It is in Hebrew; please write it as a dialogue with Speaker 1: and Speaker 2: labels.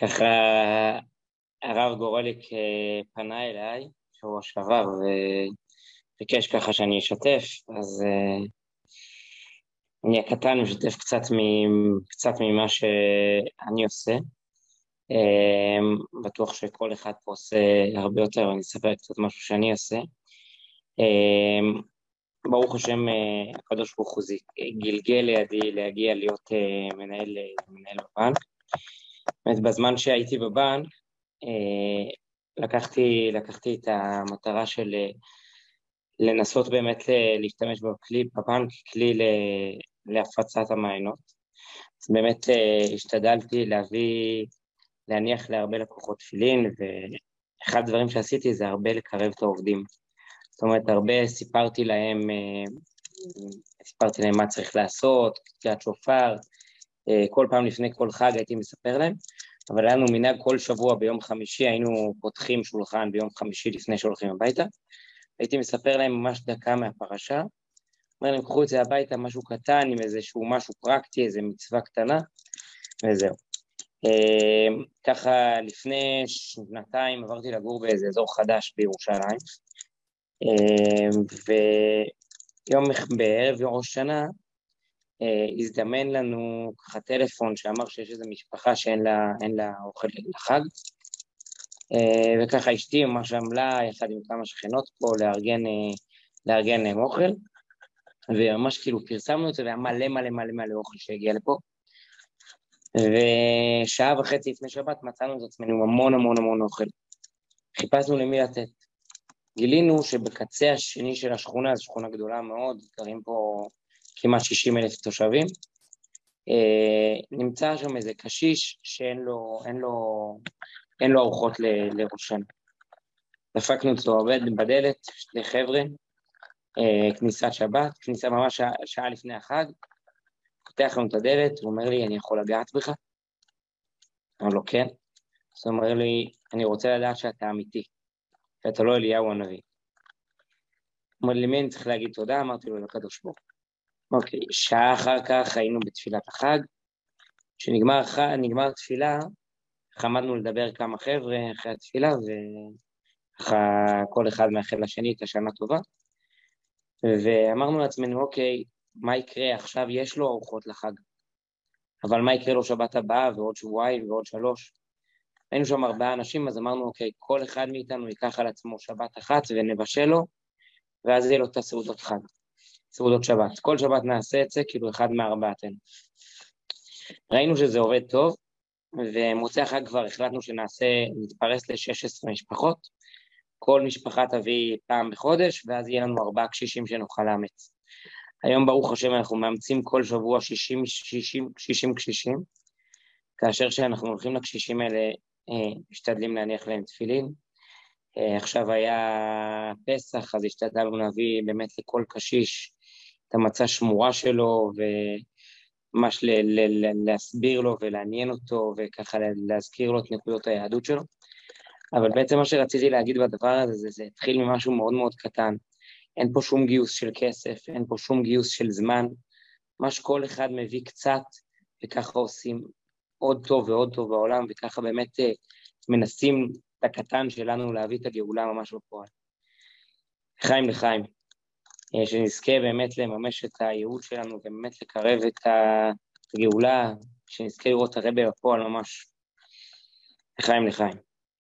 Speaker 1: ככה הרב גורליק אה, פנה אליי שבוע שעבר וביקש ככה שאני אשתף, אז uh, אני הקטן משתף קצת, מ, קצת ממה שאני עושה. Uh, בטוח שכל אחד פה עושה הרבה יותר, ואני אספר קצת משהו שאני עושה. ברוך השם, הקדוש ברוך הוא גלגל לידי להגיע להיות מנהל, מנהל בבנק. באמת בזמן שהייתי בבנק, אה, לקחתי, לקחתי את המטרה של אה, לנסות באמת להשתמש בכלי בבנק, כלי להפצת המעיינות. אז באמת אה, השתדלתי להביא, להניח להרבה לקוחות תפילין, ואחד הדברים שעשיתי זה הרבה לקרב את העובדים. זאת אומרת, הרבה סיפרתי להם, סיפרתי להם מה צריך לעשות, קטיעת שופר, כל פעם לפני כל חג הייתי מספר להם, אבל היה לנו מנהג כל שבוע ביום חמישי, היינו פותחים שולחן ביום חמישי לפני שהולכים הביתה. הייתי מספר להם ממש דקה מהפרשה, אומר להם, קחו את זה הביתה, משהו קטן עם איזשהו משהו פרקטי, איזו מצווה קטנה, וזהו. אמ, ככה לפני שנתיים עברתי לגור באיזה אזור חדש בירושלים, אמ, ויום בערב יום ראש שנה אה, הזדמן לנו ככה טלפון שאמר שיש איזו משפחה שאין לה, לה אוכל לחג, אה, וככה אשתי ממש עמלה יחד עם כמה שכנות פה לארגן, אה, לארגן להם אוכל, וממש כאילו פרסמנו את זה והיה מלא מלא מלא מלא אוכל שהגיע לפה. ושעה וחצי לפני שבת מצאנו את עצמנו עם המון המון המון אוכל. חיפשנו למי לתת. גילינו שבקצה השני של השכונה, זו שכונה גדולה מאוד, גרים פה כמעט 60 אלף תושבים. אה, נמצא שם איזה קשיש שאין לו, אין לו, אין לו ארוחות לראשון. דפקנו אצלו עובד בדלת, שני חבר'ה, אה, כניסת שבת, כניסה ממש שעה, שעה לפני החג, פותח לנו את הדלת, הוא אומר לי, אני יכול לגעת בך? אמר לו, כן. אז הוא אומר לי, אני רוצה לדעת שאתה אמיתי, שאתה לא אליהו הנביא. הוא אומר לי, למי אני צריך להגיד תודה? אמרתי לו, לקדוש ברוך אוקיי, שעה אחר כך היינו בתפילת החג. כשנגמר תפילה, עמדנו לדבר כמה חבר'ה אחרי התפילה, וככה כל אחד מאחל לשני את השנה טובה. ואמרנו לעצמנו, אוקיי, מה יקרה עכשיו? יש לו ארוחות לחג, אבל מה יקרה לו שבת הבאה ועוד שבועיים ועוד שלוש? היינו שם ארבעה אנשים, אז אמרנו, אוקיי, כל אחד מאיתנו ייקח על עצמו שבת אחת ונבשל לו, ואז יהיה לו את הסעודות חג. סעודות שבת. כל שבת נעשה את זה כאילו אחד מארבעתנו. ראינו שזה עובד טוב, ומוצאי החג כבר החלטנו שנעשה, נתפרס ל-16 משפחות, כל משפחה תביא פעם בחודש, ואז יהיה לנו ארבעה קשישים שנוכל לאמץ. היום ברוך השם אנחנו מאמצים כל שבוע 60, 60, 60 קשישים, כאשר כשאנחנו הולכים לקשישים האלה, אה, משתדלים להניח להם תפילין. אה, עכשיו היה פסח, אז השתדלנו להביא באמת לכל קשיש המצע שמורה שלו, וממש ל- ל- ל- להסביר לו ולעניין אותו, וככה להזכיר לו את נקודות היהדות שלו. אבל בעצם מה שרציתי להגיד בדבר הזה, זה, זה התחיל ממשהו מאוד מאוד קטן. אין פה שום גיוס של כסף, אין פה שום גיוס של זמן. מה שכל אחד מביא קצת, וככה עושים עוד טוב ועוד טוב בעולם, וככה באמת אה, מנסים את הקטן שלנו להביא את הגאולה ממש בפועל. לחיים לחיים. אה, שנזכה באמת לממש את הייעוד שלנו ובאמת לקרב את הגאולה, שנזכה לראות הרבה בפועל ממש לחיים לחיים.